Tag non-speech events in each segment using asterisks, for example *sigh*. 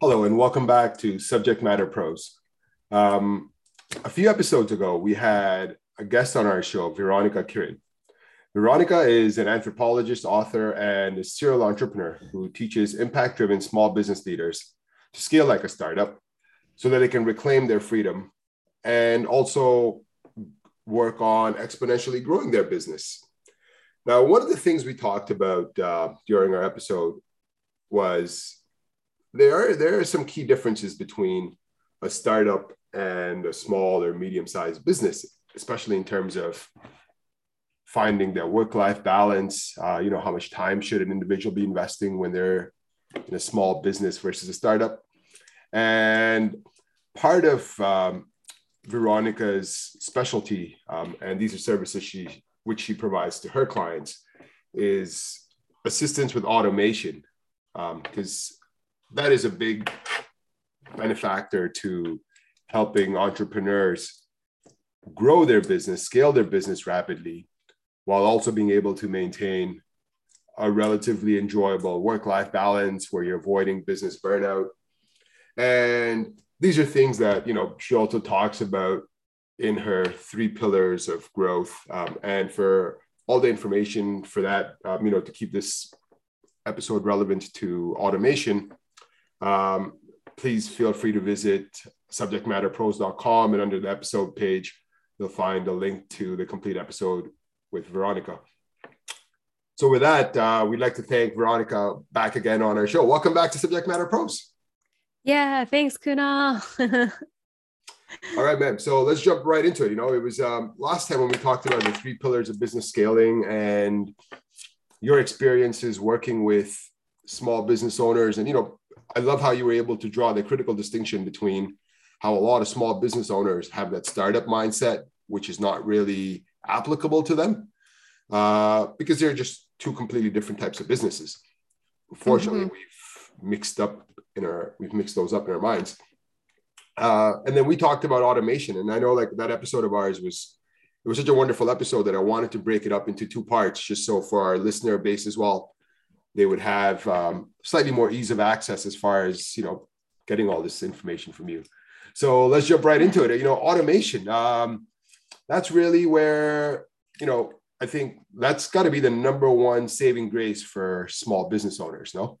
Hello, and welcome back to Subject Matter Pros. Um, a few episodes ago, we had a guest on our show, Veronica Kirin. Veronica is an anthropologist, author, and a serial entrepreneur who teaches impact driven small business leaders to scale like a startup so that they can reclaim their freedom and also work on exponentially growing their business. Now, one of the things we talked about uh, during our episode was there are there are some key differences between a startup and a small or medium-sized business, especially in terms of finding their work-life balance. Uh, you know, how much time should an individual be investing when they're in a small business versus a startup? And part of um, Veronica's specialty, um, and these are services she which she provides to her clients, is assistance with automation, because um, that is a big benefactor to helping entrepreneurs grow their business, scale their business rapidly, while also being able to maintain a relatively enjoyable work life balance where you're avoiding business burnout. And these are things that, you know, she also talks about in her three pillars of growth. Um, and for all the information for that, um, you know, to keep this episode relevant to automation, um, please feel free to visit subjectmatterpros.com and under the episode page, you'll find a link to the complete episode with Veronica. So with that, uh, we'd like to thank Veronica back again on our show. Welcome back to Subject Matter Pros. Yeah, thanks, Kunal. *laughs* All right, man. So let's jump right into it. You know, it was um, last time when we talked about the three pillars of business scaling and your experiences working with small business owners. And, you know, I love how you were able to draw the critical distinction between how a lot of small business owners have that startup mindset, which is not really applicable to them uh, because they're just two completely different types of businesses. Unfortunately, mm-hmm. we've mixed up in our we've mixed those up in our minds. Uh, and then we talked about automation, and I know like that episode of ours was it was such a wonderful episode that I wanted to break it up into two parts, just so for our listener base as well, they would have um, slightly more ease of access as far as you know getting all this information from you. So let's jump right into it. You know, automation. Um, that's really where you know I think that's got to be the number one saving grace for small business owners. No.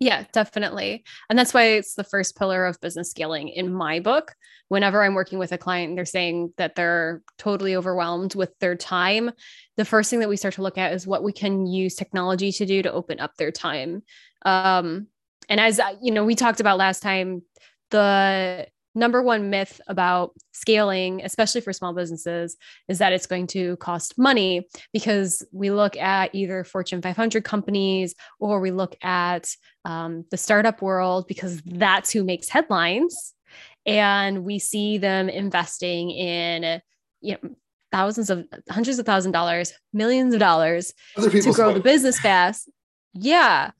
Yeah, definitely. And that's why it's the first pillar of business scaling in my book. Whenever I'm working with a client, they're saying that they're totally overwhelmed with their time. The first thing that we start to look at is what we can use technology to do to open up their time. Um, and as you know, we talked about last time, the number one myth about scaling, especially for small businesses, is that it's going to cost money because we look at either Fortune 500 companies or we look at um, the startup world because that's who makes headlines. And we see them investing in, you know, thousands of hundreds of thousand dollars, millions of dollars to grow money. the business fast. Yeah.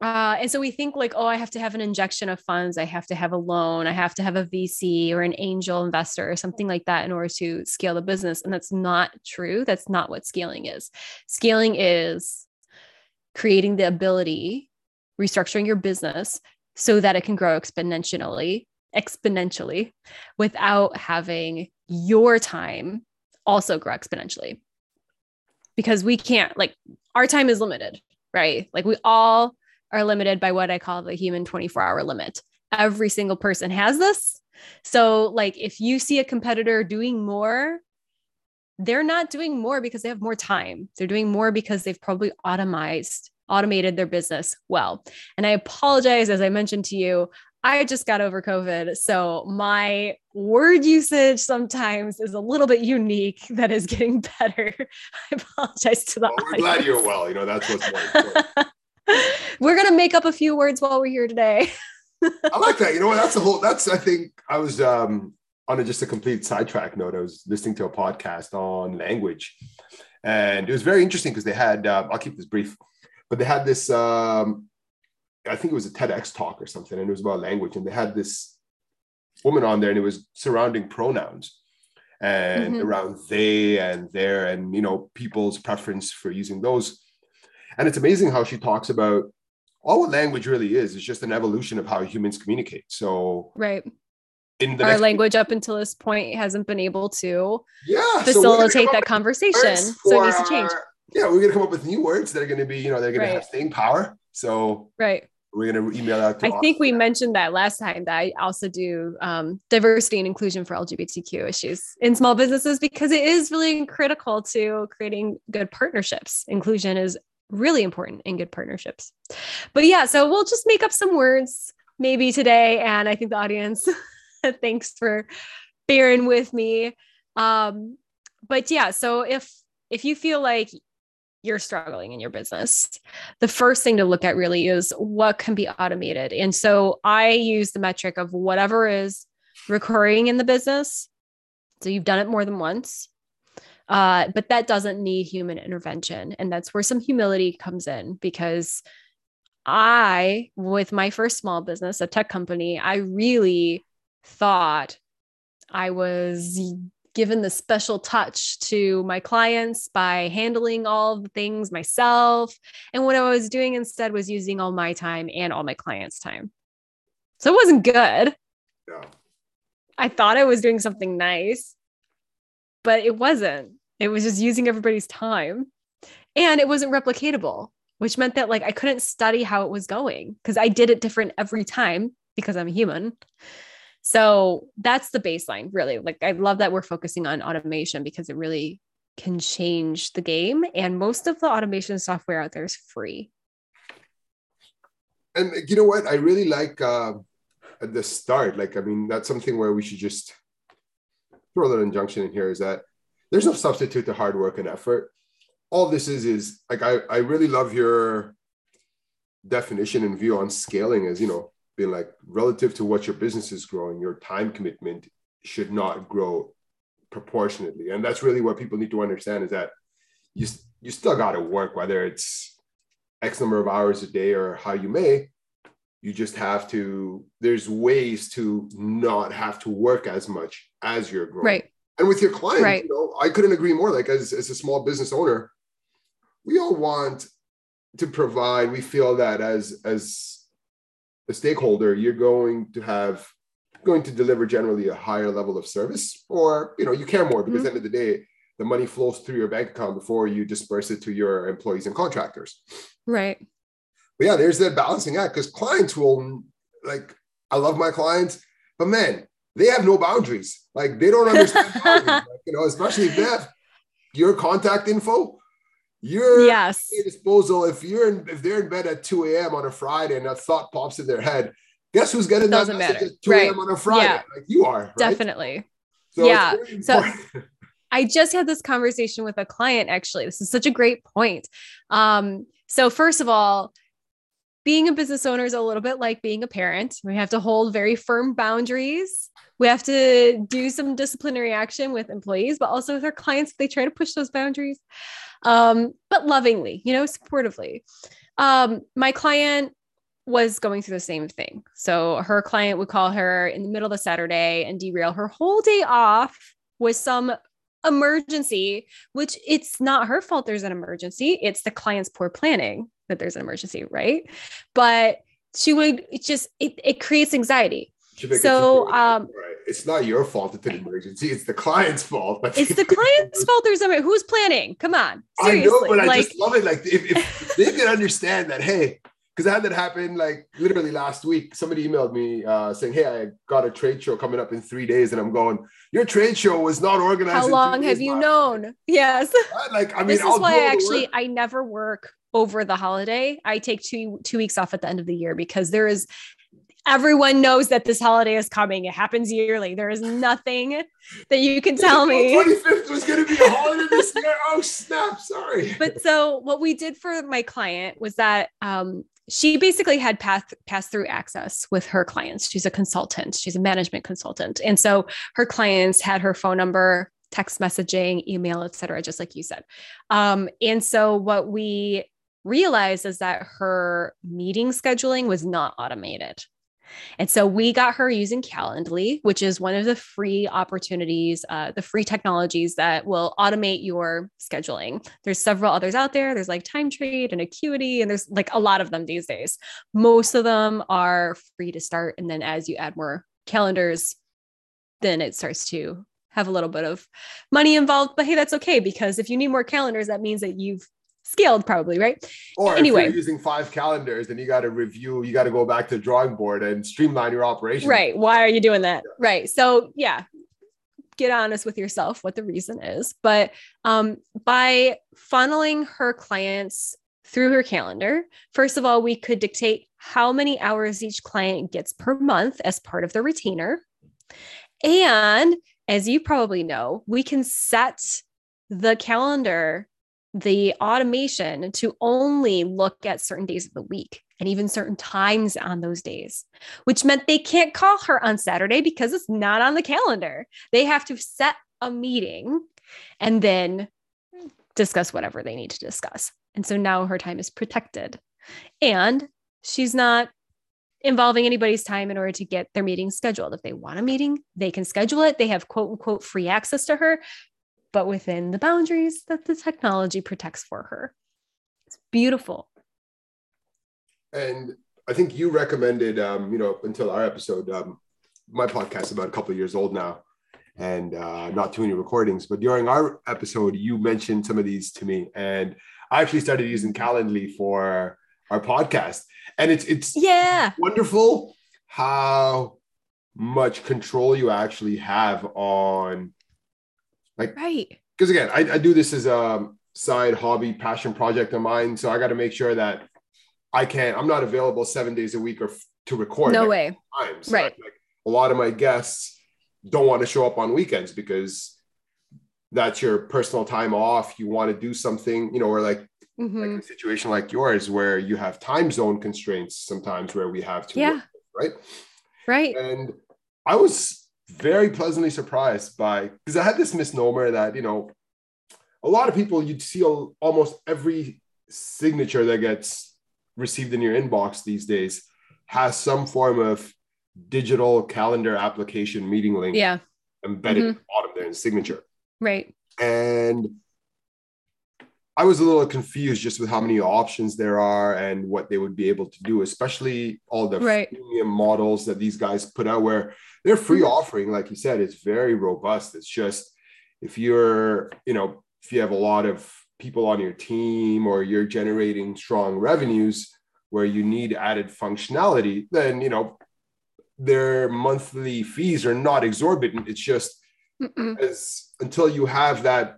Uh, and so we think like, oh, I have to have an injection of funds. I have to have a loan. I have to have a VC or an angel investor or something like that in order to scale the business. And that's not true. That's not what scaling is. Scaling is creating the ability, restructuring your business so that it can grow exponentially, exponentially without having your time also grow exponentially. Because we can't, like, our time is limited, right? Like, we all are limited by what I call the human 24 hour limit. Every single person has this. So, like, if you see a competitor doing more, they're not doing more because they have more time. They're doing more because they've probably automized, automated their business well. And I apologize, as I mentioned to you, I just got over COVID. So my word usage sometimes is a little bit unique that is getting *laughs* better. I apologize to the well, We're glad you're well. You know, that's what's more *laughs* important. *laughs* we're gonna make up a few words while we're here today. I like that. You know what? That's a whole. That's I think I was um, on a, just a complete sidetrack note. I was listening to a podcast on language, and it was very interesting because they had. Uh, I'll keep this brief, but they had this. Um, I think it was a TEDx talk or something, and it was about language, and they had this woman on there, and it was surrounding pronouns and mm-hmm. around they and their, and you know people's preference for using those and it's amazing how she talks about all what language really is is just an evolution of how humans communicate. So right. In the our language up until this point hasn't been able to yeah, facilitate so that conversation. So it needs to change. Our, yeah, we're gonna come up with new words that are gonna be, you know, they're gonna right. have staying power. So right we're going to email out i think we mentioned that last time that i also do um, diversity and inclusion for lgbtq issues in small businesses because it is really critical to creating good partnerships inclusion is really important in good partnerships but yeah so we'll just make up some words maybe today and i think the audience *laughs* thanks for bearing with me um, but yeah so if if you feel like you're struggling in your business, the first thing to look at really is what can be automated. And so I use the metric of whatever is recurring in the business. So you've done it more than once. Uh, but that doesn't need human intervention. And that's where some humility comes in because I, with my first small business, a tech company, I really thought I was given the special touch to my clients by handling all the things myself. And what I was doing instead was using all my time and all my clients' time. So it wasn't good. Yeah. I thought I was doing something nice, but it wasn't. It was just using everybody's time. And it wasn't replicatable, which meant that like I couldn't study how it was going because I did it different every time because I'm a human. So that's the baseline, really. Like, I love that we're focusing on automation because it really can change the game. And most of the automation software out there is free. And you know what? I really like uh, at the start, like, I mean, that's something where we should just throw little injunction in here is that there's no substitute to hard work and effort. All this is, is like, I, I really love your definition and view on scaling as, you know, being like relative to what your business is growing, your time commitment should not grow proportionately. And that's really what people need to understand is that you, you still got to work, whether it's X number of hours a day or how you may, you just have to, there's ways to not have to work as much as you're growing. Right. And with your clients, right. you know, I couldn't agree more. Like as, as a small business owner, we all want to provide, we feel that as, as a stakeholder, you're going to have going to deliver generally a higher level of service, or you know, you care more because mm-hmm. at the end of the day, the money flows through your bank account before you disperse it to your employees and contractors. Right. But yeah, there's that balancing act because clients will like, I love my clients, but man, they have no boundaries. Like they don't understand *laughs* like, you know, especially if they have your contact info you're yes. disposal if you're in, if they're in bed at 2 a.m on a friday and a thought pops in their head guess who's getting Doesn't that message matter. at 2 a.m on a friday? Yeah. like you are right? definitely. So yeah. so *laughs* i just had this conversation with a client actually. This is such a great point. Um so first of all being a business owner is a little bit like being a parent we have to hold very firm boundaries we have to do some disciplinary action with employees but also with our clients they try to push those boundaries um, but lovingly, you know, supportively. Um, my client was going through the same thing. So her client would call her in the middle of the Saturday and derail her whole day off with some emergency, which it's not her fault there's an emergency. It's the client's poor planning that there's an emergency, right? But she would just it, it creates anxiety so um, right. it's not your fault it's an emergency it's the client's fault it's *laughs* the client's fault there's a who's planning come on seriously. i know but like, i just love it like if, if they can understand that hey because I had that happen like literally last week. Somebody emailed me uh, saying, "Hey, I got a trade show coming up in three days," and I'm going, "Your trade show was not organized." How long have you known? Yes. Like I mean, this is I'll why I actually. I never work over the holiday. I take two two weeks off at the end of the year because there is everyone knows that this holiday is coming. It happens yearly. There is nothing that you can *laughs* tell me. 25th was going to be a holiday this year. *laughs* Oh, snap. Sorry. But so what we did for my client was that um, she basically had pass pass through access with her clients. She's a consultant. She's a management consultant. And so her clients had her phone number, text messaging, email, etc., just like you said. Um, and so what we realized is that her meeting scheduling was not automated. And so we got her using Calendly, which is one of the free opportunities, uh, the free technologies that will automate your scheduling. There's several others out there. There's like Time Trade and Acuity, and there's like a lot of them these days. Most of them are free to start. And then as you add more calendars, then it starts to have a little bit of money involved. But hey, that's okay because if you need more calendars, that means that you've scaled probably, right? Or anyway, if you're using five calendars, then you got to review, you got to go back to the drawing board and streamline your operation. Right. Why are you doing that? Yeah. Right. So yeah, get honest with yourself what the reason is. But um, by funneling her clients through her calendar, first of all, we could dictate how many hours each client gets per month as part of the retainer. And as you probably know, we can set the calendar the automation to only look at certain days of the week and even certain times on those days, which meant they can't call her on Saturday because it's not on the calendar. They have to set a meeting and then discuss whatever they need to discuss. And so now her time is protected. And she's not involving anybody's time in order to get their meeting scheduled. If they want a meeting, they can schedule it. They have quote unquote free access to her but within the boundaries that the technology protects for her. It's beautiful. And I think you recommended, um, you know, until our episode, um, my podcast is about a couple of years old now and uh, not too many recordings. But during our episode, you mentioned some of these to me, and I actually started using Calendly for our podcast, and it's it's yeah wonderful how much control you actually have on like, right. Because again, I, I do this as a side hobby, passion project of mine. So I got to make sure that I can't, I'm not available seven days a week or f- to record. No way. Times. Right. Like, a lot of my guests don't want to show up on weekends because that's your personal time off. You want to do something, you know, or like, mm-hmm. like a situation like yours where you have time zone constraints sometimes where we have to, yeah. Work, right? Right. And I was very pleasantly surprised by because I had this misnomer that you know a lot of people you'd see almost every signature that gets received in your inbox these days has some form of digital calendar application meeting link yeah embedded mm-hmm. at the bottom there in signature right and I was a little confused just with how many options there are and what they would be able to do, especially all the right. premium models that these guys put out, where their free mm-hmm. offering, like you said, is very robust. It's just if you're, you know, if you have a lot of people on your team or you're generating strong revenues where you need added functionality, then you know their monthly fees are not exorbitant. It's just as until you have that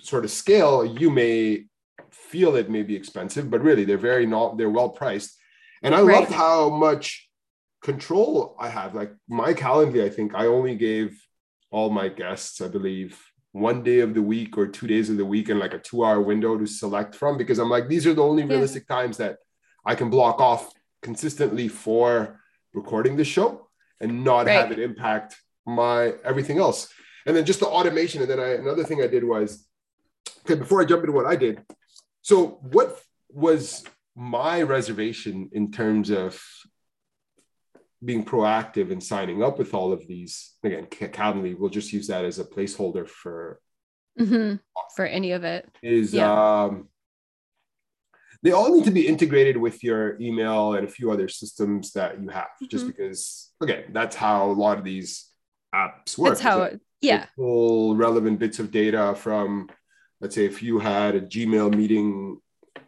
sort of scale, you may feel it may be expensive, but really they're very not they're well priced. And I right. loved how much control I have. Like my calendar, I think I only gave all my guests, I believe, one day of the week or two days of the week and like a two hour window to select from because I'm like, these are the only realistic times that I can block off consistently for recording the show and not right. have it impact my everything else. And then just the automation. And then I, another thing I did was okay, before I jump into what I did, so what was my reservation in terms of being proactive and signing up with all of these? Again, Calendly, we'll just use that as a placeholder for mm-hmm. for any of it. Is yeah. um, they all need to be integrated with your email and a few other systems that you have, mm-hmm. just because again, that's how a lot of these apps work. That's how, it, yeah. Pull relevant bits of data from let's say if you had a Gmail meeting,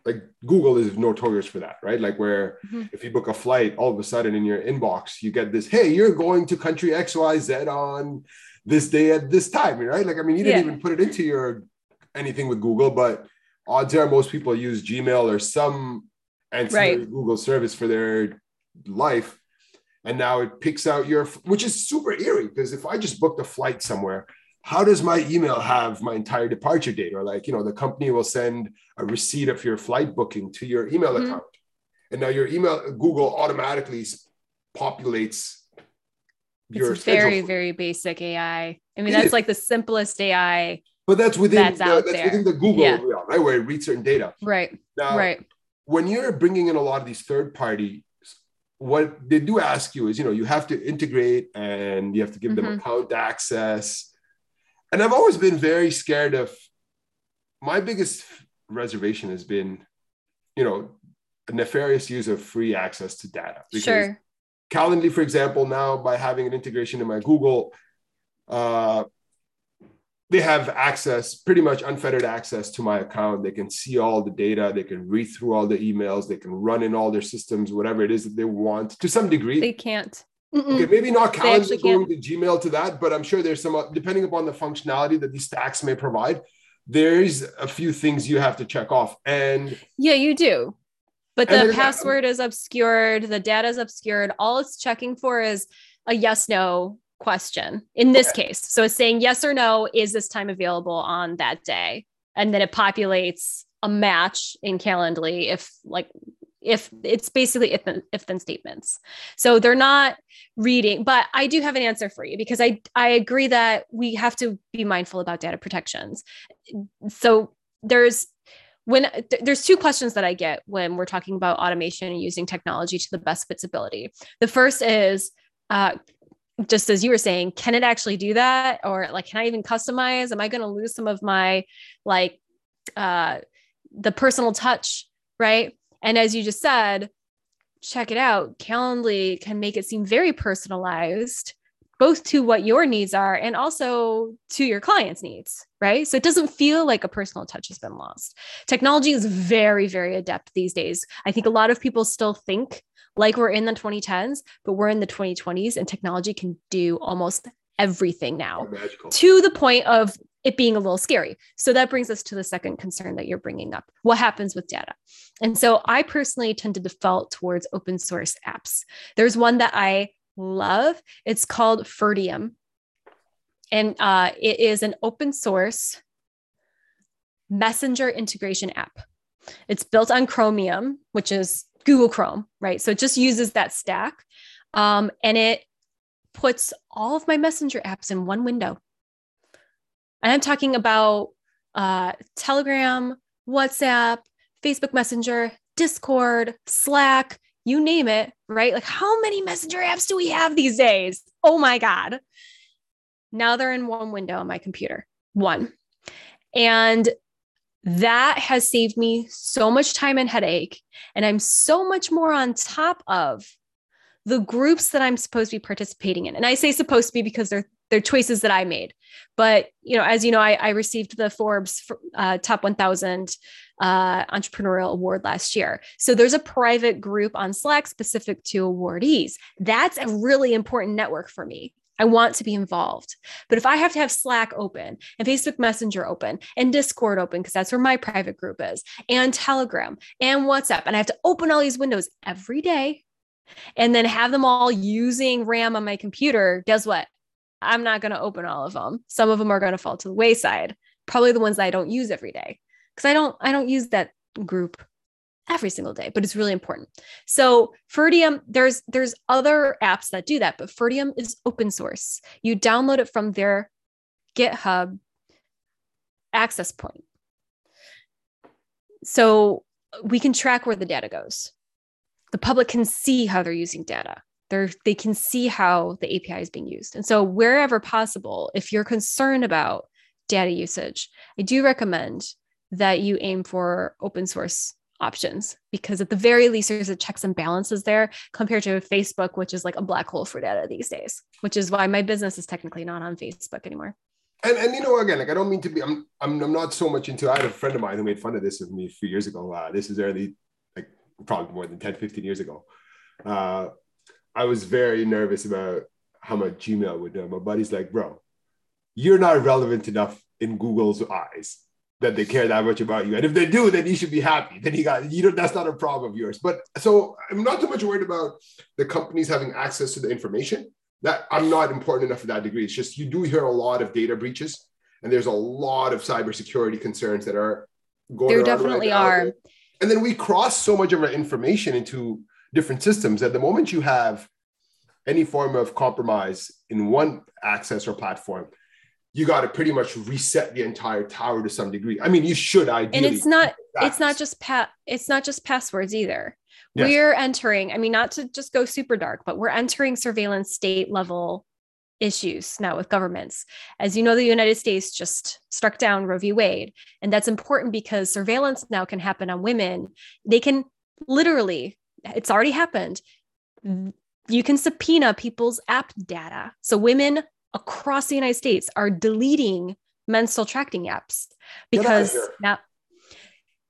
like Google is notorious for that, right? Like where mm-hmm. if you book a flight, all of a sudden in your inbox, you get this, hey, you're going to country XYZ on this day at this time, right? Like, I mean, you didn't yeah. even put it into your anything with Google, but odds are most people use Gmail or some ancillary right. Google service for their life. And now it picks out your, which is super eerie because if I just booked a flight somewhere how does my email have my entire departure date or like you know the company will send a receipt of your flight booking to your email mm-hmm. account and now your email google automatically populates your it's very very basic ai i mean it that's is. like the simplest ai but that's within that's, the, that's within the google yeah. right where it reads certain data right now right when you're bringing in a lot of these third party what they do ask you is, you know, you have to integrate and you have to give mm-hmm. them account access. And I've always been very scared of my biggest reservation has been, you know, a nefarious use of free access to data. Because sure. Calendly, for example, now by having an integration in my Google, uh, they have access, pretty much unfettered access to my account. They can see all the data. They can read through all the emails. They can run in all their systems, whatever it is that they want to some degree. They can't. Mm-mm. Okay, maybe not Calendly going to Gmail to that, but I'm sure there's some, uh, depending upon the functionality that these stacks may provide, there's a few things you have to check off. And yeah, you do. But the password is obscured, the data is obscured. All it's checking for is a yes no question in this okay. case. So it's saying yes or no, is this time available on that day? And then it populates a match in Calendly if like if it's basically if then, if then statements. So they're not reading, but I do have an answer for you because I I agree that we have to be mindful about data protections. So there's when th- there's two questions that I get when we're talking about automation and using technology to the best of its ability. The first is uh, just as you were saying, can it actually do that? Or like, can I even customize? Am I going to lose some of my like uh, the personal touch? Right. And as you just said, check it out. Calendly can make it seem very personalized, both to what your needs are and also to your client's needs. Right. So it doesn't feel like a personal touch has been lost. Technology is very, very adept these days. I think a lot of people still think like we're in the 2010s, but we're in the 2020s and technology can do almost everything now oh, to the point of it being a little scary. So that brings us to the second concern that you're bringing up. What happens with data? And so I personally tend to default towards open source apps. There's one that I love. It's called Ferdium. And uh, it is an open source messenger integration app. It's built on Chromium, which is Google Chrome, right? So it just uses that stack um, and it puts all of my messenger apps in one window. And I'm talking about uh, Telegram, WhatsApp, Facebook Messenger, Discord, Slack, you name it, right? Like, how many messenger apps do we have these days? Oh my God. Now they're in one window on my computer, one. And that has saved me so much time and headache. And I'm so much more on top of the groups that I'm supposed to be participating in. And I say supposed to be because they're they're choices that I made. But you know, as you know, I, I received the Forbes uh, Top 1000 uh, Entrepreneurial Award last year. So there's a private group on Slack specific to awardees. That's a really important network for me. I want to be involved. But if I have to have Slack open and Facebook Messenger open and Discord open, because that's where my private group is, and Telegram and WhatsApp, and I have to open all these windows every day and then have them all using RAM on my computer, guess what? I'm not going to open all of them. Some of them are going to fall to the wayside. Probably the ones that I don't use every day because I don't I don't use that group every single day, but it's really important. So Ferdium, there's there's other apps that do that, but Ferdium is open source. You download it from their GitHub access point. So we can track where the data goes. The public can see how they're using data. They're, they can see how the API is being used. And so wherever possible, if you're concerned about data usage, I do recommend that you aim for open source options because at the very least there's a checks and balances there compared to facebook which is like a black hole for data these days which is why my business is technically not on facebook anymore. And, and you know again like i don't mean to be I'm, I'm i'm not so much into i had a friend of mine who made fun of this with me a few years ago. Uh, this is early like probably more than 10 15 years ago. Uh, i was very nervous about how much gmail would do my buddy's like bro you're not relevant enough in google's eyes that they care that much about you. And if they do, then you should be happy. Then you got you know that's not a problem of yours. But so I'm not too much worried about the companies having access to the information. That I'm not important enough for that degree. It's just you do hear a lot of data breaches, and there's a lot of cybersecurity concerns that are going. There definitely right are. And then we cross so much of our information into different systems that the moment you have any form of compromise in one access or platform, you got to pretty much reset the entire tower to some degree. I mean, you should ideally. And it's not it's not just pat it's not just passwords either. Yes. We're entering, I mean, not to just go super dark, but we're entering surveillance state level issues now with governments. As you know, the United States just struck down Roe v. Wade. And that's important because surveillance now can happen on women. They can literally, it's already happened. You can subpoena people's app data. So women across the United States are deleting menstrual tracking apps because now,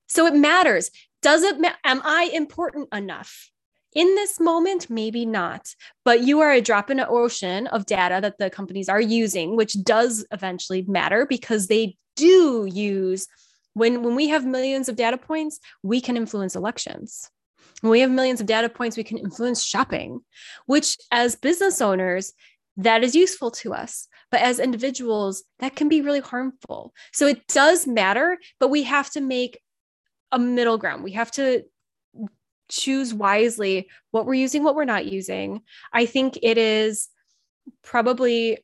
so it matters. Does it, ma- am I important enough? in this moment, maybe not, but you are a drop in the ocean of data that the companies are using, which does eventually matter because they do use when when we have millions of data points, we can influence elections. When we have millions of data points, we can influence shopping, which as business owners, that is useful to us. But as individuals, that can be really harmful. So it does matter, but we have to make a middle ground. We have to choose wisely what we're using, what we're not using. I think it is probably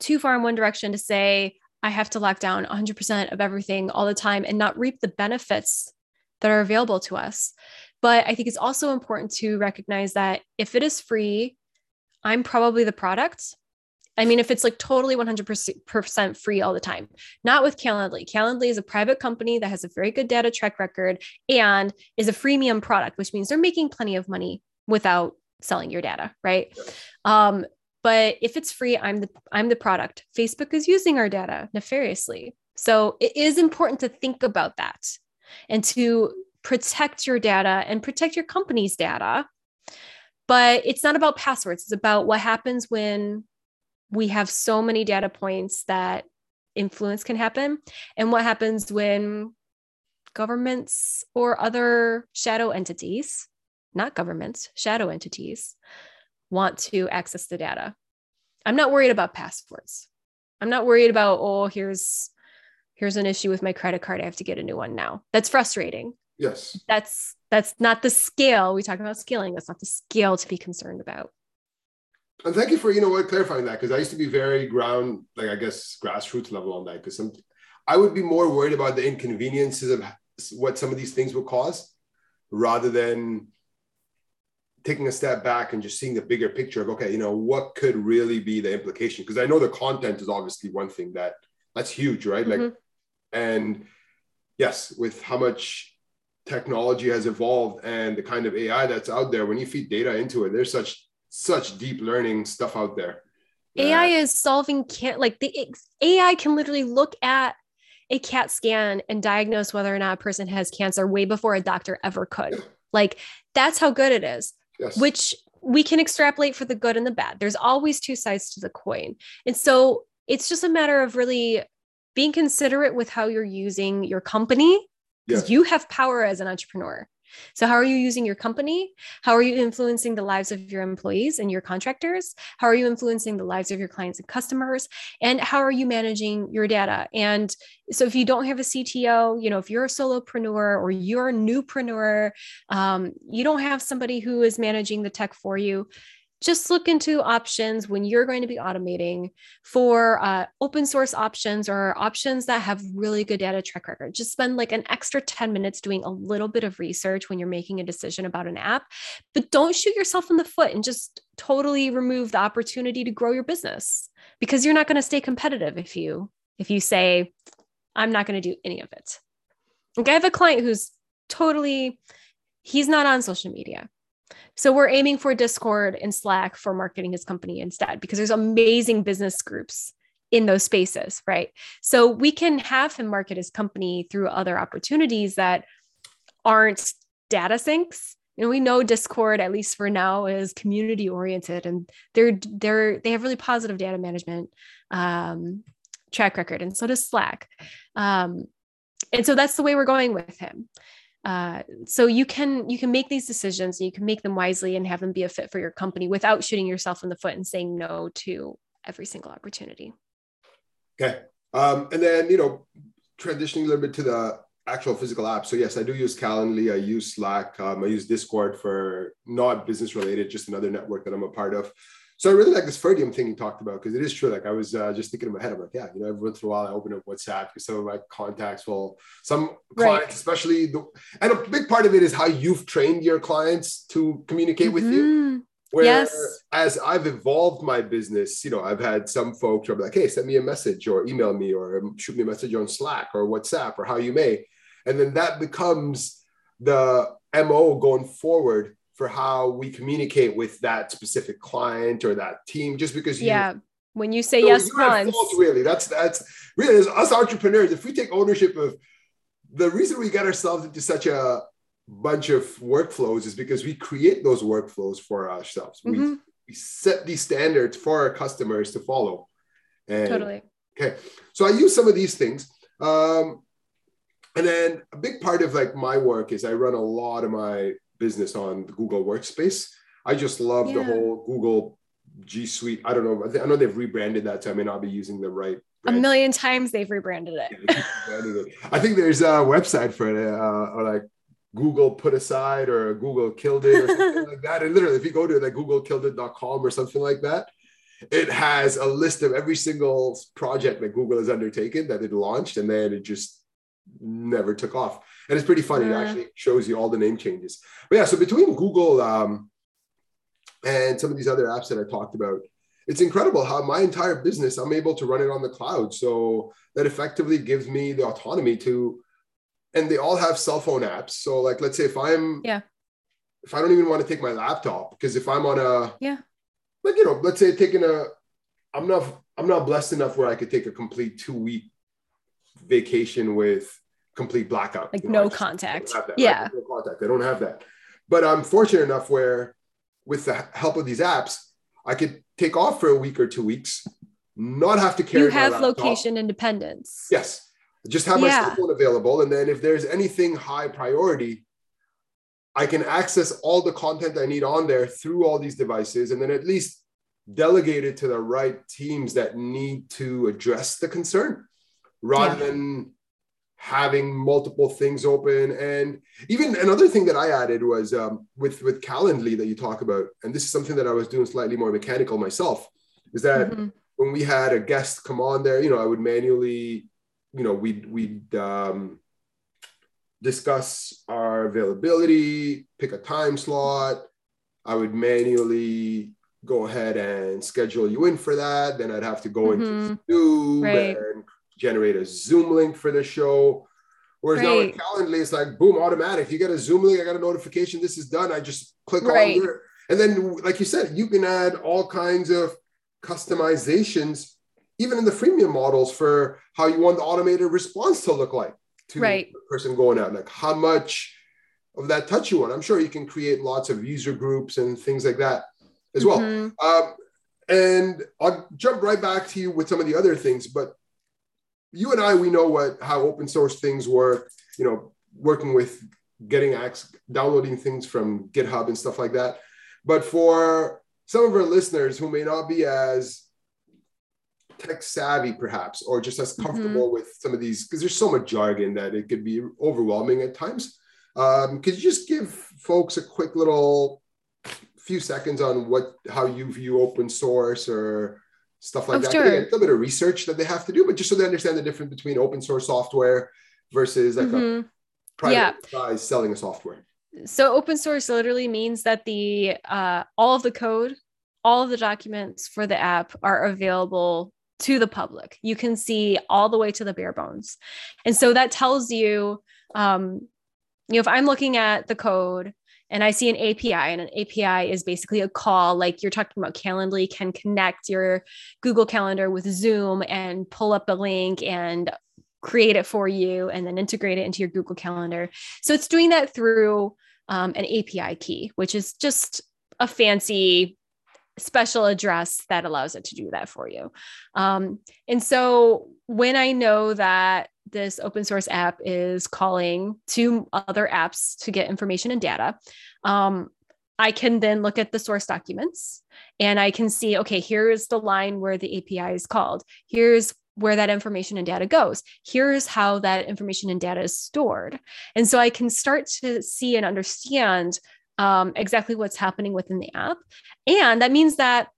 too far in one direction to say, I have to lock down 100% of everything all the time and not reap the benefits that are available to us. But I think it's also important to recognize that if it is free, I'm probably the product I mean, if it's like totally 100% free all the time, not with Calendly. Calendly is a private company that has a very good data track record and is a freemium product, which means they're making plenty of money without selling your data, right? Um, but if it's free, I'm the I'm the product. Facebook is using our data nefariously. So it is important to think about that and to protect your data and protect your company's data. But it's not about passwords. It's about what happens when we have so many data points that influence can happen and what happens when governments or other shadow entities not governments shadow entities want to access the data. I'm not worried about passwords. I'm not worried about oh here's here's an issue with my credit card. I have to get a new one now. That's frustrating yes. That's that's not the scale we talk about scaling that's not the scale to be concerned about. And thank you for you know what clarifying that because I used to be very ground like I guess grassroots level on that because some I would be more worried about the inconveniences of what some of these things will cause rather than taking a step back and just seeing the bigger picture of okay you know what could really be the implication? Because I know the content is obviously one thing that that's huge right? Mm-hmm. like and yes with how much technology has evolved and the kind of AI that's out there when you feed data into it there's such such deep learning stuff out there. AI is solving can't like the AI can literally look at a CAT scan and diagnose whether or not a person has cancer way before a doctor ever could. Like that's how good it is. Yes. Which we can extrapolate for the good and the bad. There's always two sides to the coin. And so it's just a matter of really being considerate with how you're using your company because you have power as an entrepreneur. So, how are you using your company? How are you influencing the lives of your employees and your contractors? How are you influencing the lives of your clients and customers? And how are you managing your data? And so, if you don't have a CTO, you know, if you're a solopreneur or you're a newpreneur, um, you don't have somebody who is managing the tech for you, just look into options when you're going to be automating for uh, open source options or options that have really good data track record. Just spend like an extra 10 minutes doing a little bit of research when you're making a decision about an app, but don't shoot yourself in the foot and just totally remove the opportunity to grow your business because you're not going to stay competitive if you if you say I'm not going to do any of it. Like I have a client who's totally he's not on social media so we're aiming for Discord and Slack for marketing his company instead because there's amazing business groups in those spaces, right? So we can have him market his company through other opportunities that aren't data sinks. Know, we know Discord, at least for now, is community oriented and they're they're they have really positive data management um, track record, and so does Slack. Um, and so that's the way we're going with him. Uh, so you can you can make these decisions and you can make them wisely and have them be a fit for your company without shooting yourself in the foot and saying no to every single opportunity. Okay. Um, and then you know transitioning a little bit to the actual physical app. So yes i do use calendly. I use slack. Um, i use discord for not business related just another network that i'm a part of So I really like this Ferdium thing you talked about because it is true. Like I was uh, just thinking in my head, I'm like, yeah, you know, every once in a while I open up WhatsApp because some of my contacts will, some clients, right. especially, the, and a big part of it is how you've trained your clients to communicate mm-hmm. with you. Mm-hmm. Where yes. as I've evolved my business, you know, I've had some folks who are like, hey, send me a message or email me or shoot me a message on Slack or WhatsApp or how you may. And then that becomes the MO going forward for how we communicate with that specific client or that team, just because you, yeah. When you say so yes once, really, that's that's really as us entrepreneurs. If we take ownership of the reason we get ourselves into such a bunch of workflows is because we create those workflows for ourselves. Mm-hmm. We, we set these standards for our customers to follow. And, totally. Okay. So I use some of these things. Um, and then a big part of like my work is I run a lot of my business on the Google Workspace. I just love yeah. the whole Google G Suite. I don't know. I know they've rebranded that, so I may not be using the right. Brand. A million times they've rebranded it. I think there's a website for it, uh, or like Google put aside, or Google killed it, or something *laughs* like that. And literally, if you go to like GoogleKilledIt.com or something like that, it has a list of every single project that Google has undertaken that it launched, and then it just never took off. And it's pretty funny. Yeah. It actually shows you all the name changes. But yeah, so between Google um, and some of these other apps that I talked about, it's incredible how my entire business I'm able to run it on the cloud. So that effectively gives me the autonomy to and they all have cell phone apps. So like let's say if I'm yeah, if I don't even want to take my laptop, because if I'm on a yeah, like you know, let's say taking a I'm not I'm not blessed enough where I could take a complete two week vacation with complete blackout. Like you know, no contact. That, yeah. Right? No contact. I don't have that. But I'm fortunate enough where with the help of these apps, I could take off for a week or two weeks, not have to carry. You have location independence. Yes. Just have my yeah. cell phone available. And then if there's anything high priority, I can access all the content I need on there through all these devices and then at least delegate it to the right teams that need to address the concern rather yeah. than having multiple things open and even another thing that i added was um, with with calendly that you talk about and this is something that i was doing slightly more mechanical myself is that mm-hmm. when we had a guest come on there you know i would manually you know, we'd, we'd um, discuss our availability, pick a time slot. I would manually go ahead and schedule you in for that. Then I'd have to go mm-hmm. into Zoom right. and generate a Zoom link for the show. Whereas right. now with Calendly, it's like boom, automatic. You get a Zoom link, I got a notification, this is done. I just click right. on there. And then, like you said, you can add all kinds of customizations even in the freemium models for how you want the automated response to look like to right. the person going out, like how much of that touch you want. I'm sure you can create lots of user groups and things like that as well. Mm-hmm. Um, and I'll jump right back to you with some of the other things, but you and I, we know what how open source things work. You know, working with getting access, downloading things from GitHub and stuff like that. But for some of our listeners who may not be as tech savvy perhaps or just as comfortable mm-hmm. with some of these because there's so much jargon that it could be overwhelming at times um, could you just give folks a quick little few seconds on what how you view open source or stuff like oh, that sure. Again, a little bit of research that they have to do but just so they understand the difference between open source software versus like mm-hmm. a private yeah. guy selling a software so open source literally means that the uh, all of the code all of the documents for the app are available to the public. You can see all the way to the bare bones. And so that tells you, um, you know, if I'm looking at the code and I see an API, and an API is basically a call, like you're talking about Calendly can connect your Google Calendar with Zoom and pull up a link and create it for you and then integrate it into your Google Calendar. So it's doing that through um, an API key, which is just a fancy special address that allows it to do that for you. Um, and so when I know that this open source app is calling to other apps to get information and data, um, I can then look at the source documents and I can see, okay, here's the line where the API is called. Here's where that information and data goes. Here's how that information and data is stored. And so I can start to see and understand um, exactly what's happening within the app. And that means that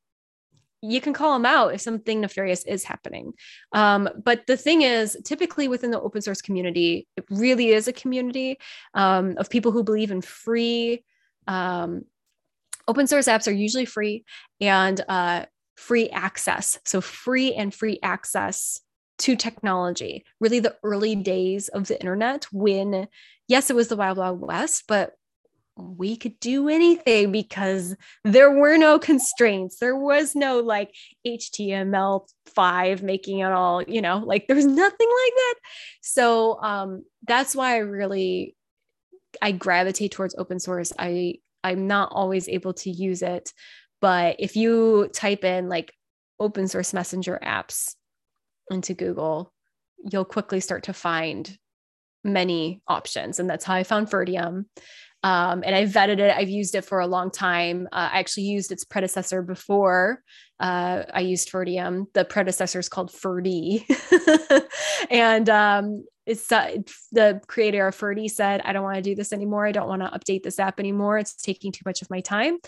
you can call them out if something nefarious is happening. Um, but the thing is, typically within the open source community, it really is a community um, of people who believe in free. Um, open source apps are usually free and uh, free access. So, free and free access to technology, really the early days of the internet when, yes, it was the wild, wild west, but we could do anything because there were no constraints. There was no like HTML5 making it all, you know, like there was nothing like that. So um, that's why I really I gravitate towards open source. I I'm not always able to use it, but if you type in like open source messenger apps into Google, you'll quickly start to find many options. And that's how I found Ferdium. Um, and I vetted it. I've used it for a long time. Uh, I actually used its predecessor before uh, I used Ferdium. The predecessor is called Ferdi. *laughs* and um, it's uh, the creator of Ferdi said, I don't want to do this anymore. I don't want to update this app anymore. It's taking too much of my time.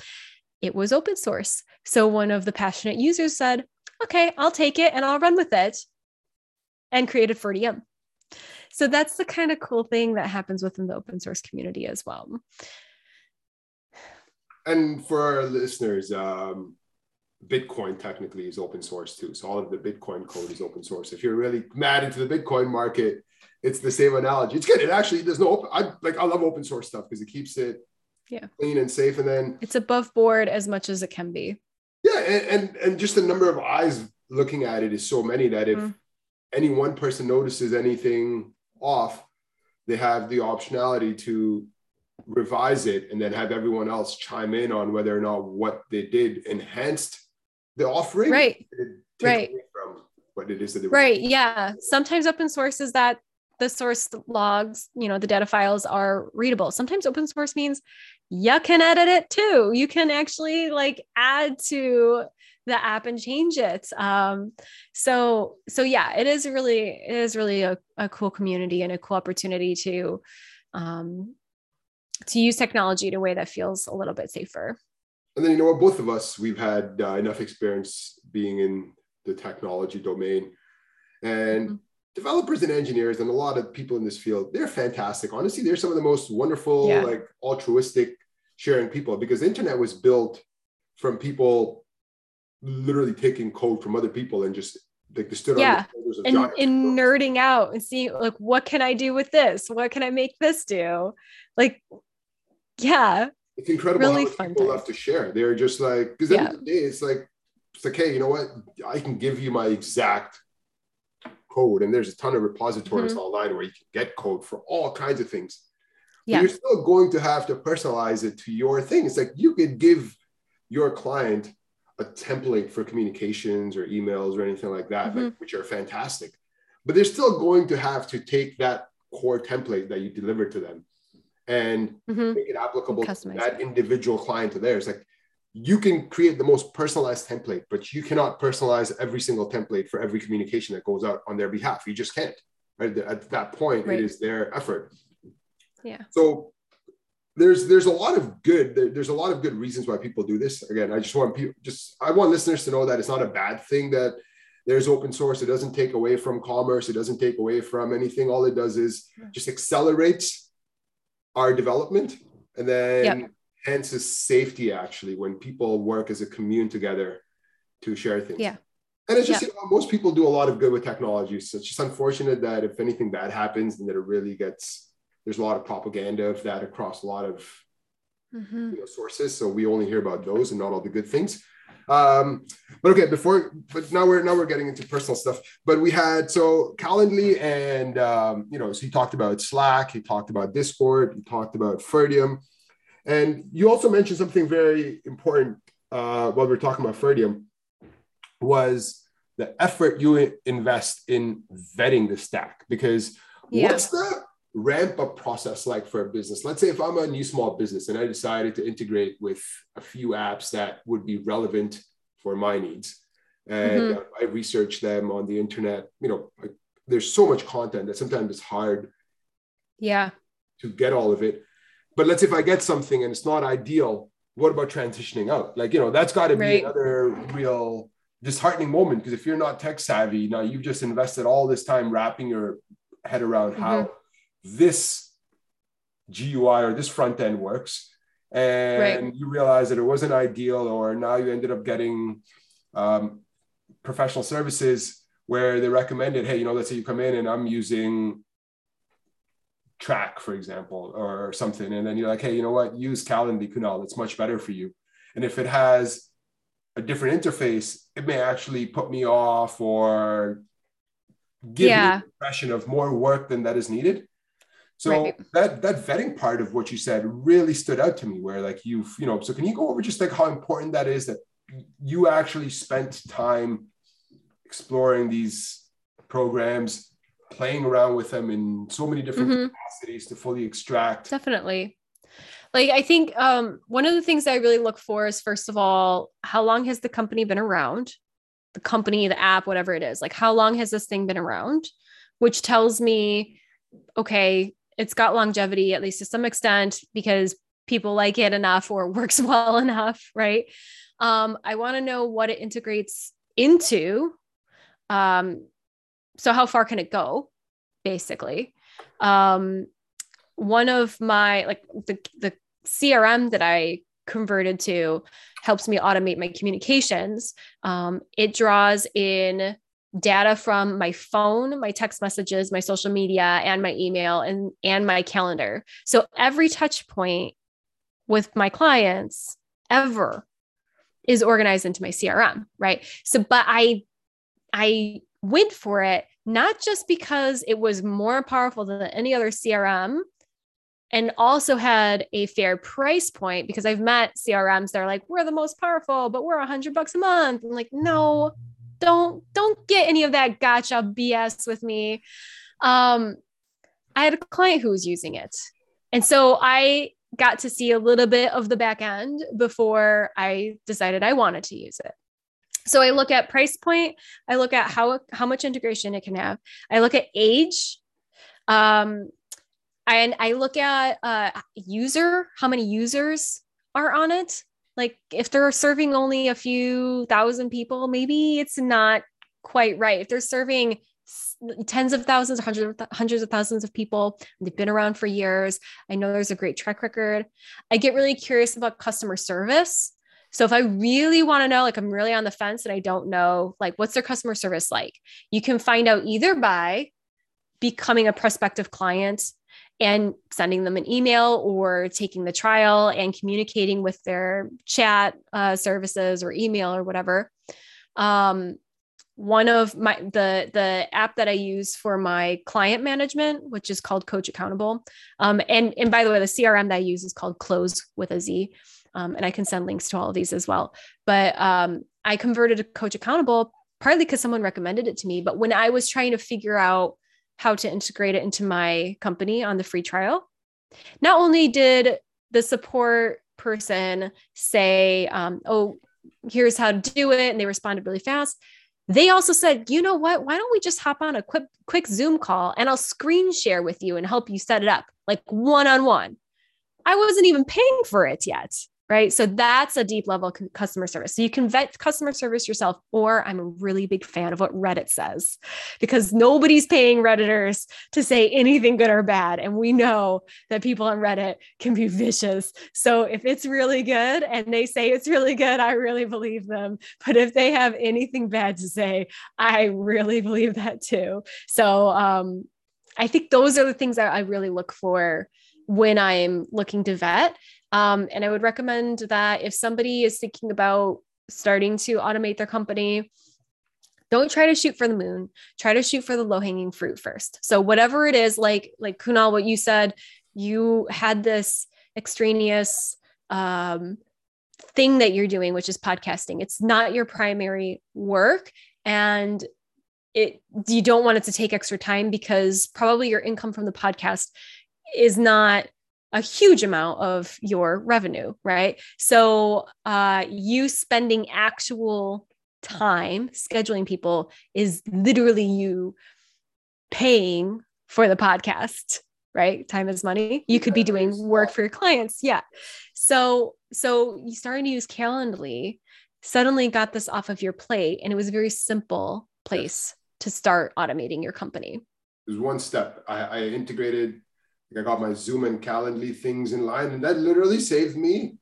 It was open source. So one of the passionate users said, okay, I'll take it and I'll run with it and created Ferdium. So that's the kind of cool thing that happens within the open source community as well. And for our listeners, um, Bitcoin technically is open source too. So all of the Bitcoin code is open source. If you're really mad into the Bitcoin market, it's the same analogy. It's good. It actually there's no open, I like I love open source stuff because it keeps it yeah clean and safe. And then it's above board as much as it can be. Yeah, and and, and just the number of eyes looking at it is so many that if mm. Any one person notices anything off, they have the optionality to revise it and then have everyone else chime in on whether or not what they did enhanced the offering. Right. Right. From what it is that they right. Yeah. Sometimes open source is that the source logs, you know, the data files are readable. Sometimes open source means you can edit it too. You can actually like add to the app and change it. Um, so so yeah, it is really it is really a, a cool community and a cool opportunity to um, to use technology in a way that feels a little bit safer. And then you know what, both of us we've had uh, enough experience being in the technology domain, and mm-hmm. developers and engineers and a lot of people in this field they're fantastic. Honestly, they're some of the most wonderful, yeah. like altruistic, sharing people because the internet was built from people literally taking code from other people and just like they stood yeah. on and, and nerding out and seeing like what can I do with this? What can I make this do? Like, yeah. It's incredible really how fun people time. have to share. They're just like because yeah. the day it's like it's like, hey, you know what? I can give you my exact code. And there's a ton of repositories mm-hmm. online where you can get code for all kinds of things. Yeah. But you're still going to have to personalize it to your thing. It's like you could give your client a template for communications or emails or anything like that, mm-hmm. like, which are fantastic. But they're still going to have to take that core template that you deliver to them and mm-hmm. make it applicable to that individual client to theirs. Like you can create the most personalized template, but you cannot personalize every single template for every communication that goes out on their behalf. You just can't. Right? At that point, right. it is their effort. Yeah. So there's there's a lot of good there, there's a lot of good reasons why people do this. Again i just want people just i want listeners to know that it's not a bad thing that there's open source. It doesn't take away from commerce. It doesn't take away from anything. All it does is just accelerates our development and then yep. enhances safety actually when people work as a commune together to share things. Yeah. And it's just you know, most people do a lot of good with technology. So it's just unfortunate that if anything bad happens then that it really gets there's a lot of propaganda of that across a lot of mm-hmm. you know, sources. So we only hear about those and not all the good things. Um, but okay, before, but now we're now we're getting into personal stuff. But we had so Calendly and um, you know, so he talked about Slack, he talked about Discord, he talked about Ferdium, and you also mentioned something very important uh, while we are talking about Ferdium was the effort you invest in vetting the stack because yeah. what's the ramp up process like for a business? Let's say if I'm a new small business and I decided to integrate with a few apps that would be relevant for my needs, and mm-hmm. I research them on the internet. You know, like, there's so much content that sometimes it's hard. Yeah. To get all of it, but let's say if I get something and it's not ideal, what about transitioning out? Like you know, that's got to be right. another real disheartening moment because if you're not tech savvy, now you've just invested all this time wrapping your head around mm-hmm. how this GUI or this front end works. And right. you realize that it wasn't ideal, or now you ended up getting um, professional services where they recommended, hey, you know, let's say you come in and I'm using track, for example, or something. And then you're like, hey, you know what? Use Calendly Kunal. It's much better for you. And if it has a different interface, it may actually put me off or give yeah. me the impression of more work than that is needed. So right. that that vetting part of what you said really stood out to me where like you've, you know, so can you go over just like how important that is that you actually spent time exploring these programs, playing around with them in so many different mm-hmm. capacities to fully extract. Definitely like i think um, one of the things i really look for is first of all how long has the company been around the company the app whatever it is like how long has this thing been around which tells me okay it's got longevity at least to some extent because people like it enough or *laughs* works well enough right um, i want to know what it integrates into um, so how far can it go basically um, one of my like the the CRM that I converted to helps me automate my communications. Um, it draws in data from my phone, my text messages, my social media, and my email and and my calendar. So every touch point with my clients ever is organized into my CRM, right? So but I I went for it not just because it was more powerful than any other CRM and also had a fair price point because I've met CRMs that are like, we're the most powerful, but we're a hundred bucks a month. I'm like, no, don't, don't get any of that gotcha BS with me. Um, I had a client who was using it. And so I got to see a little bit of the back end before I decided I wanted to use it. So I look at price point, I look at how how much integration it can have. I look at age. Um, and I look at uh, user, how many users are on it. Like if they're serving only a few thousand people, maybe it's not quite right. If they're serving tens of thousands, hundreds, hundreds of thousands of people, they've been around for years. I know there's a great track record. I get really curious about customer service. So if I really want to know, like I'm really on the fence and I don't know, like what's their customer service like, you can find out either by becoming a prospective client and sending them an email or taking the trial and communicating with their chat uh, services or email or whatever. Um, one of my the the app that I use for my client management, which is called Coach Accountable, um, and and by the way, the CRM that I use is called Close with a Z, um, and I can send links to all of these as well. But um, I converted to Coach Accountable partly because someone recommended it to me. But when I was trying to figure out how to integrate it into my company on the free trial. Not only did the support person say, um, oh, here's how to do it, and they responded really fast. They also said, you know what? Why don't we just hop on a quick quick Zoom call and I'll screen share with you and help you set it up like one on one. I wasn't even paying for it yet right? So that's a deep level customer service. So you can vet customer service yourself, or I'm a really big fan of what Reddit says because nobody's paying Redditors to say anything good or bad. And we know that people on Reddit can be vicious. So if it's really good and they say it's really good, I really believe them. But if they have anything bad to say, I really believe that too. So um, I think those are the things that I really look for when I'm looking to vet. Um, and I would recommend that if somebody is thinking about starting to automate their company, don't try to shoot for the moon. Try to shoot for the low hanging fruit first. So whatever it is, like like Kunal, what you said, you had this extraneous um, thing that you're doing, which is podcasting. It's not your primary work, and it you don't want it to take extra time because probably your income from the podcast is not a huge amount of your revenue, right? So, uh, you spending actual time scheduling people is literally you paying for the podcast, right? Time is money. You could be doing work for your clients. Yeah. So, so you starting to use Calendly suddenly got this off of your plate and it was a very simple place to start automating your company. There's one step. I, I integrated, I got my Zoom and Calendly things in line, and that literally saved me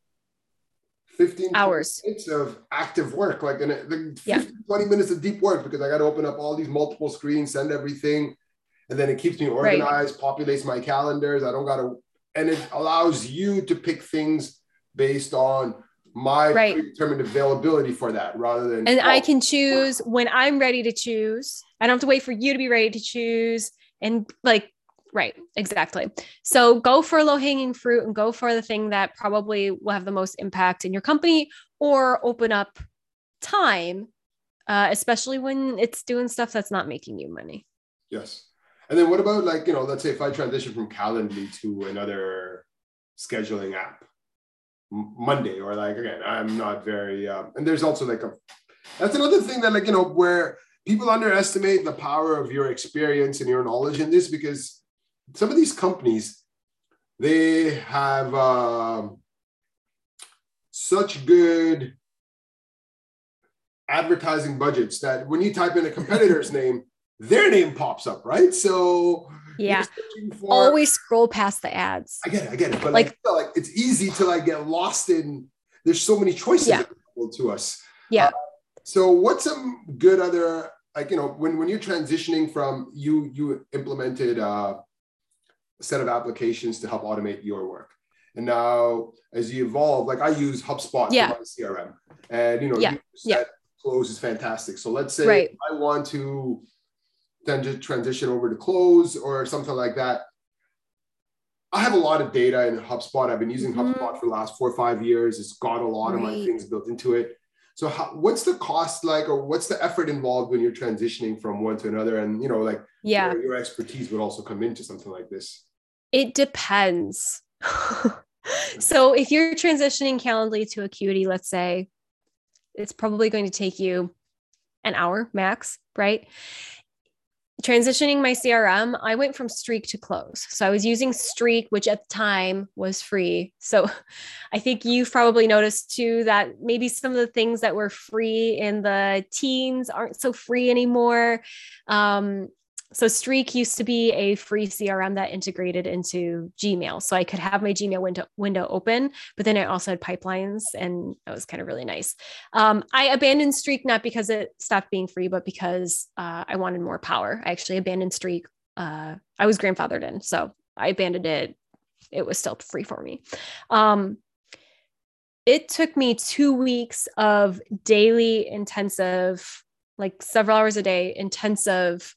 15 hours minutes of active work, like, in, like 15, yeah. 20 minutes of deep work because I got to open up all these multiple screens, send everything, and then it keeps me organized, right. populates my calendars. I don't got to, and it allows you to pick things based on my right. predetermined availability for that rather than and oh, I can choose when I'm ready to choose. I don't have to wait for you to be ready to choose and like right exactly. So go for low hanging fruit and go for the thing that probably will have the most impact in your company or open up time uh, especially when it's doing stuff that's not making you money. Yes. And then what about like you know let's say if i transition from calendly to another scheduling app Monday or like again, I'm not very um, and there's also like a that's another thing that like you know where people underestimate the power of your experience and your knowledge in this because some of these companies they have um, such good advertising budgets that when you type in a competitor's *laughs* name their name pops up right? So yeah. for, always scroll past the ads. I get it i get it but like, like, like it's easy to like get lost in there's so many choices yeah. to us. Yeah. Uh, so what's some good other like you know when when you're transitioning from you you implemented uh, set of applications to help automate your work and now as you evolve like i use hubspot yeah. for my crm and you know yeah. Yeah. close is fantastic so let's say right. i want to then just transition over to close or something like that. I have a lot of data in HubSpot. I've been using mm-hmm. HubSpot for the last four or five years. It's got a lot right. of my things built into it. So, how, what's the cost like, or what's the effort involved when you're transitioning from one to another? And you know, like, yeah, your expertise would also come into something like this. It depends. *laughs* so, if you're transitioning Calendly to Acuity, let's say, it's probably going to take you an hour max, right? transitioning my CRM, I went from Streak to Close. So I was using Streak, which at the time was free. So *laughs* I think you've probably noticed too that maybe some of the things that were free in the teens aren't so free anymore. Um, so Streak used to be a free CRM that integrated into Gmail. So I could have my Gmail window window open, but then I also had pipelines and that was kind of really nice. Um, I abandoned Streak not because it stopped being free, but because uh, I wanted more power. I actually abandoned Streak. Uh, I was grandfathered in, so I abandoned it. It was still free for me. Um, it took me two weeks of daily intensive, like several hours a day, intensive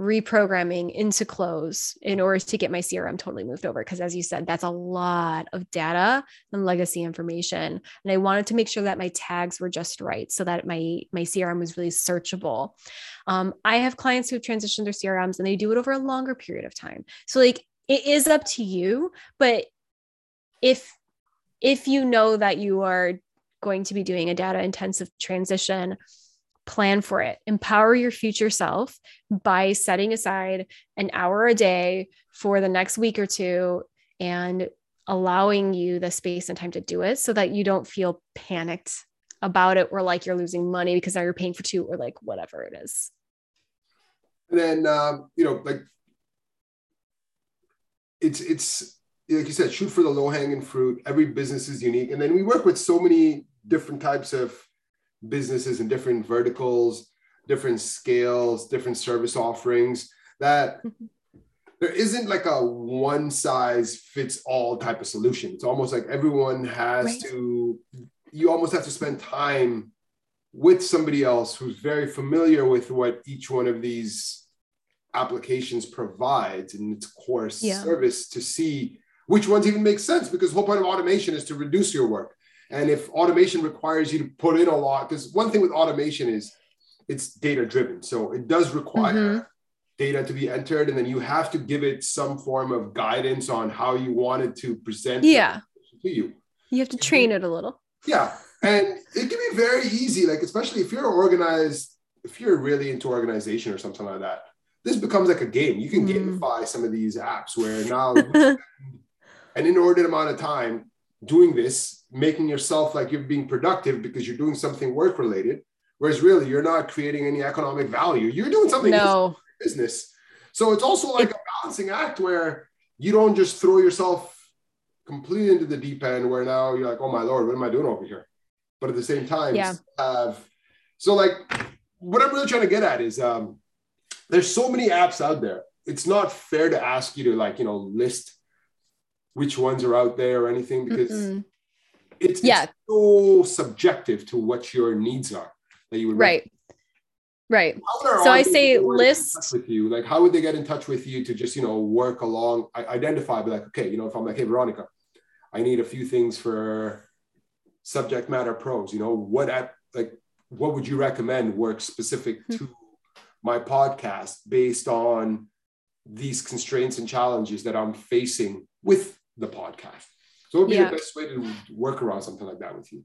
reprogramming into close in order to get my CRM totally moved over. Because as you said, that's a lot of data and legacy information. And I wanted to make sure that my tags were just right so that my, my CRM was really searchable. Um, I have clients who have transitioned their CRMs and they do it over a longer period of time. So like it is up to you, but if if you know that you are going to be doing a data intensive transition, plan for it. Empower your future self by setting aside an hour a day for the next week or two and allowing you the space and time to do it so that you don't feel panicked about it or like you're losing money because now you're paying for two or like whatever it is. And then, um, you know, like it's, it's, like you said, shoot for the low hanging fruit. Every business is unique. And then we work with so many different types of businesses in different verticals, different scales, different service offerings that *laughs* there isn't like a one size fits all type of solution. It's almost like everyone has right. to, you almost have to spend time with somebody else who's very familiar with what each one of these applications provides in its core yeah. service to see which ones even make sense because the whole point of automation is to reduce your work and if automation requires you to put in a lot, because one thing with automation is it's data driven. So it does require mm-hmm. data to be entered, and then you have to give it some form of guidance on how you want it to present yeah. to you. You have to train it a little. Yeah. And it can be very easy, like especially if you're organized, if you're really into organization or something like that, this becomes like a game. You can mm. gamify some of these apps where now *laughs* an inordinate amount of time doing this, making yourself like you're being productive because you're doing something work related, whereas really you're not creating any economic value. You're doing something no. business. So it's also like a balancing act where you don't just throw yourself completely into the deep end where now you're like, oh my lord, what am I doing over here? But at the same time, yeah. have so like what I'm really trying to get at is um, there's so many apps out there. It's not fair to ask you to like you know list which ones are out there or anything because mm it's, yeah. it's so subjective to what your needs are that you would right. Right. So I say list with you. Like, how would they get in touch with you to just, you know, work along, identify, be like, okay, you know, if I'm like, hey, Veronica, I need a few things for subject matter pros, you know, what at like, what would you recommend work specific mm-hmm. to my podcast based on these constraints and challenges that I'm facing with the podcast. So what would be yeah. the best way to work around something like that with you?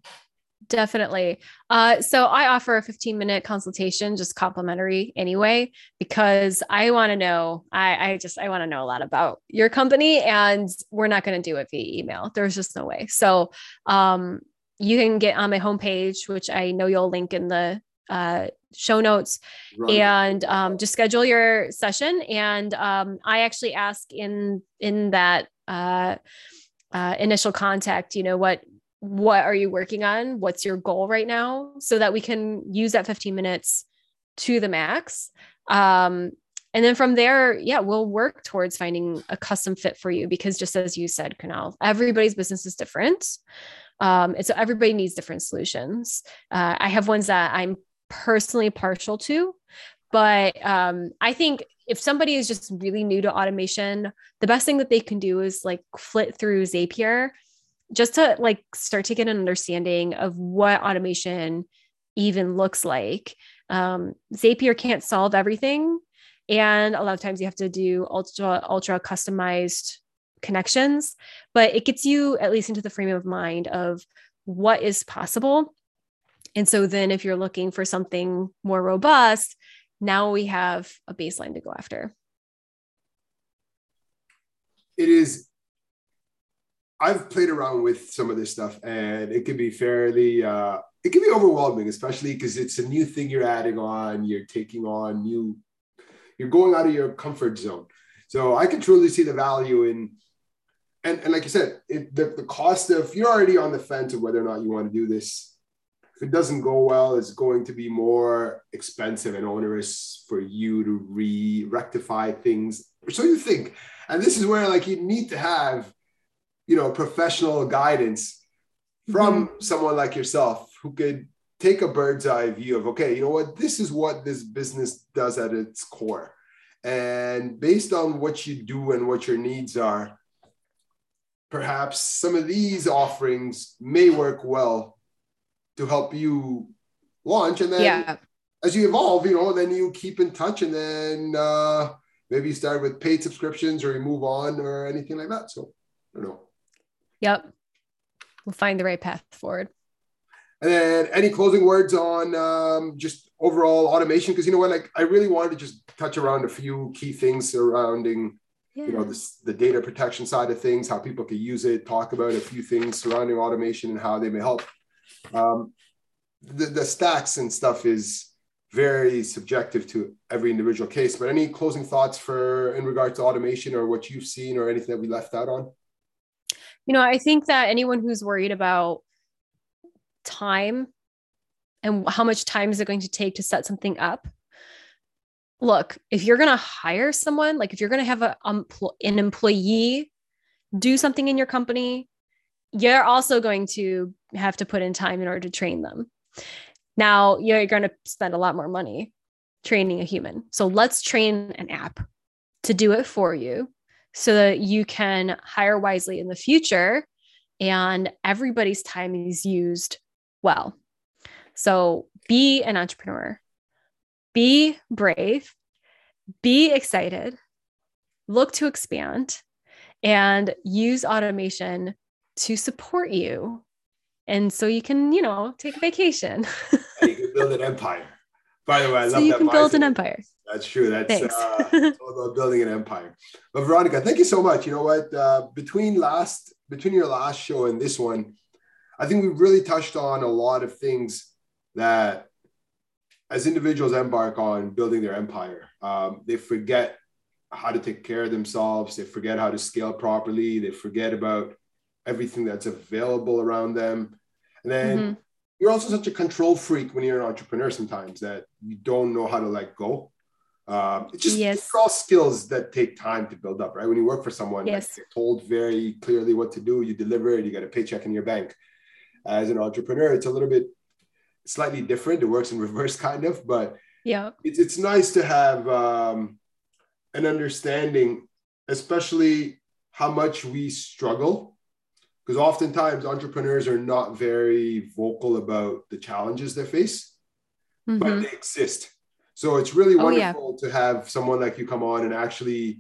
Definitely. Uh, so I offer a 15 minute consultation, just complimentary anyway, because I want to know, I, I just, I want to know a lot about your company and we're not going to do it via email. There's just no way. So, um, you can get on my homepage, which I know you'll link in the uh, show notes right. and um, just schedule your session. And um, I actually ask in in that uh, uh, initial contact, you know, what what are you working on? What's your goal right now? So that we can use that 15 minutes to the max. Um, and then from there, yeah, we'll work towards finding a custom fit for you because just as you said, Kunal, everybody's business is different. Um, and so everybody needs different solutions. Uh, I have ones that I'm personally partial to, but um, I think if somebody is just really new to automation, the best thing that they can do is like flit through Zapier just to like start to get an understanding of what automation even looks like. Um, Zapier can't solve everything. And a lot of times you have to do ultra, ultra customized connections, but it gets you at least into the frame of mind of what is possible. And so then if you're looking for something more robust, now we have a baseline to go after. It is I've played around with some of this stuff and it can be fairly uh it can be overwhelming, especially because it's a new thing you're adding on, you're taking on new, you're going out of your comfort zone. So I can truly see the value in and, and like you said, it, the, the cost of you're already on the fence of whether or not you want to do this if it doesn't go well, it's going to be more expensive and onerous for you to re rectify things. So you think, and this is where like you need to have, you know, professional guidance from mm-hmm. someone like yourself who could take a bird's eye view of, okay, you know what, this is what this business does at its core. And based on what you do and what your needs are, perhaps some of these offerings may work well to help you launch. And then yeah. as you evolve, you know, then you keep in touch and then uh, maybe you start with paid subscriptions or you move on or anything like that. So I don't know. Yep. We'll find the right path forward. And then any closing words on um, just overall automation? Because you know what, like I really wanted to just touch around a few key things surrounding, yeah. you know, this, the data protection side of things, how people can use it, talk about a few things surrounding automation and how they may help um, the, the stacks and stuff is very subjective to every individual case. But any closing thoughts for in regard to automation or what you've seen or anything that we left out on? You know, I think that anyone who's worried about time and how much time is it going to take to set something up look if you're going to hire someone like if you're going to have a, um, an employee do something in your company you're also going to have to put in time in order to train them. Now you're going to spend a lot more money training a human. So let's train an app to do it for you so that you can hire wisely in the future and everybody's time is used well. So be an entrepreneur, be brave, be excited, look to expand, and use automation to support you. And so you can, you know, take a vacation. *laughs* you can build an empire. By the way, I love that. so you can build an empire. That's true. That's uh, *laughs* all about building an empire. But Veronica, thank you so much. You know what? Uh, between last between your last show and this one, I think we really touched on a lot of things that as individuals embark on building their empire, um, they forget how to take care of themselves. They forget how to scale properly. They forget about everything that's available around them. And then mm-hmm. you're also such a control freak when you're an entrepreneur sometimes that you don't know how to let go. Um, it's just yes. all skills that take time to build up, right? When you work for someone, yes. like, you're told very clearly what to do, you deliver it, you get a paycheck in your bank. As an entrepreneur, it's a little bit slightly different. It works in *laughs* reverse, kind of, but yeah, it's, it's nice to have um, an understanding, especially how much we struggle. Because oftentimes entrepreneurs are not very vocal about the challenges they face, mm-hmm. but they exist so it's really wonderful oh, yeah. to have someone like you come on and actually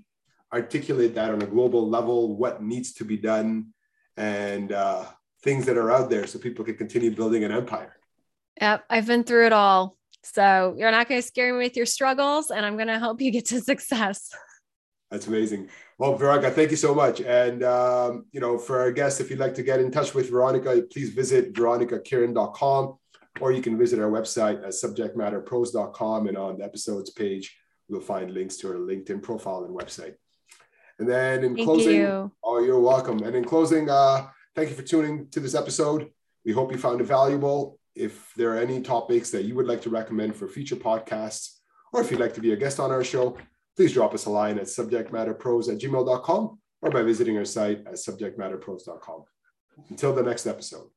articulate that on a global level, what needs to be done, and uh, things that are out there so people can continue building an empire. Yep, I've been through it all. So you're not going to scare me with your struggles, and I'm going to help you get to success. That's amazing. Well, Veronica, thank you so much. And um, you know, for our guests, if you'd like to get in touch with Veronica, please visit veronicakiran.com or you can visit our website at subjectmatterpros.com and on the episodes page, you'll find links to our LinkedIn profile and website. And then in thank closing, you. oh, you're welcome. And in closing, uh, thank you for tuning to this episode. We hope you found it valuable. If there are any topics that you would like to recommend for future podcasts, or if you'd like to be a guest on our show, please drop us a line at subjectmatterpros at gmail.com or by visiting our site at subjectmatterpros.com. Until the next episode.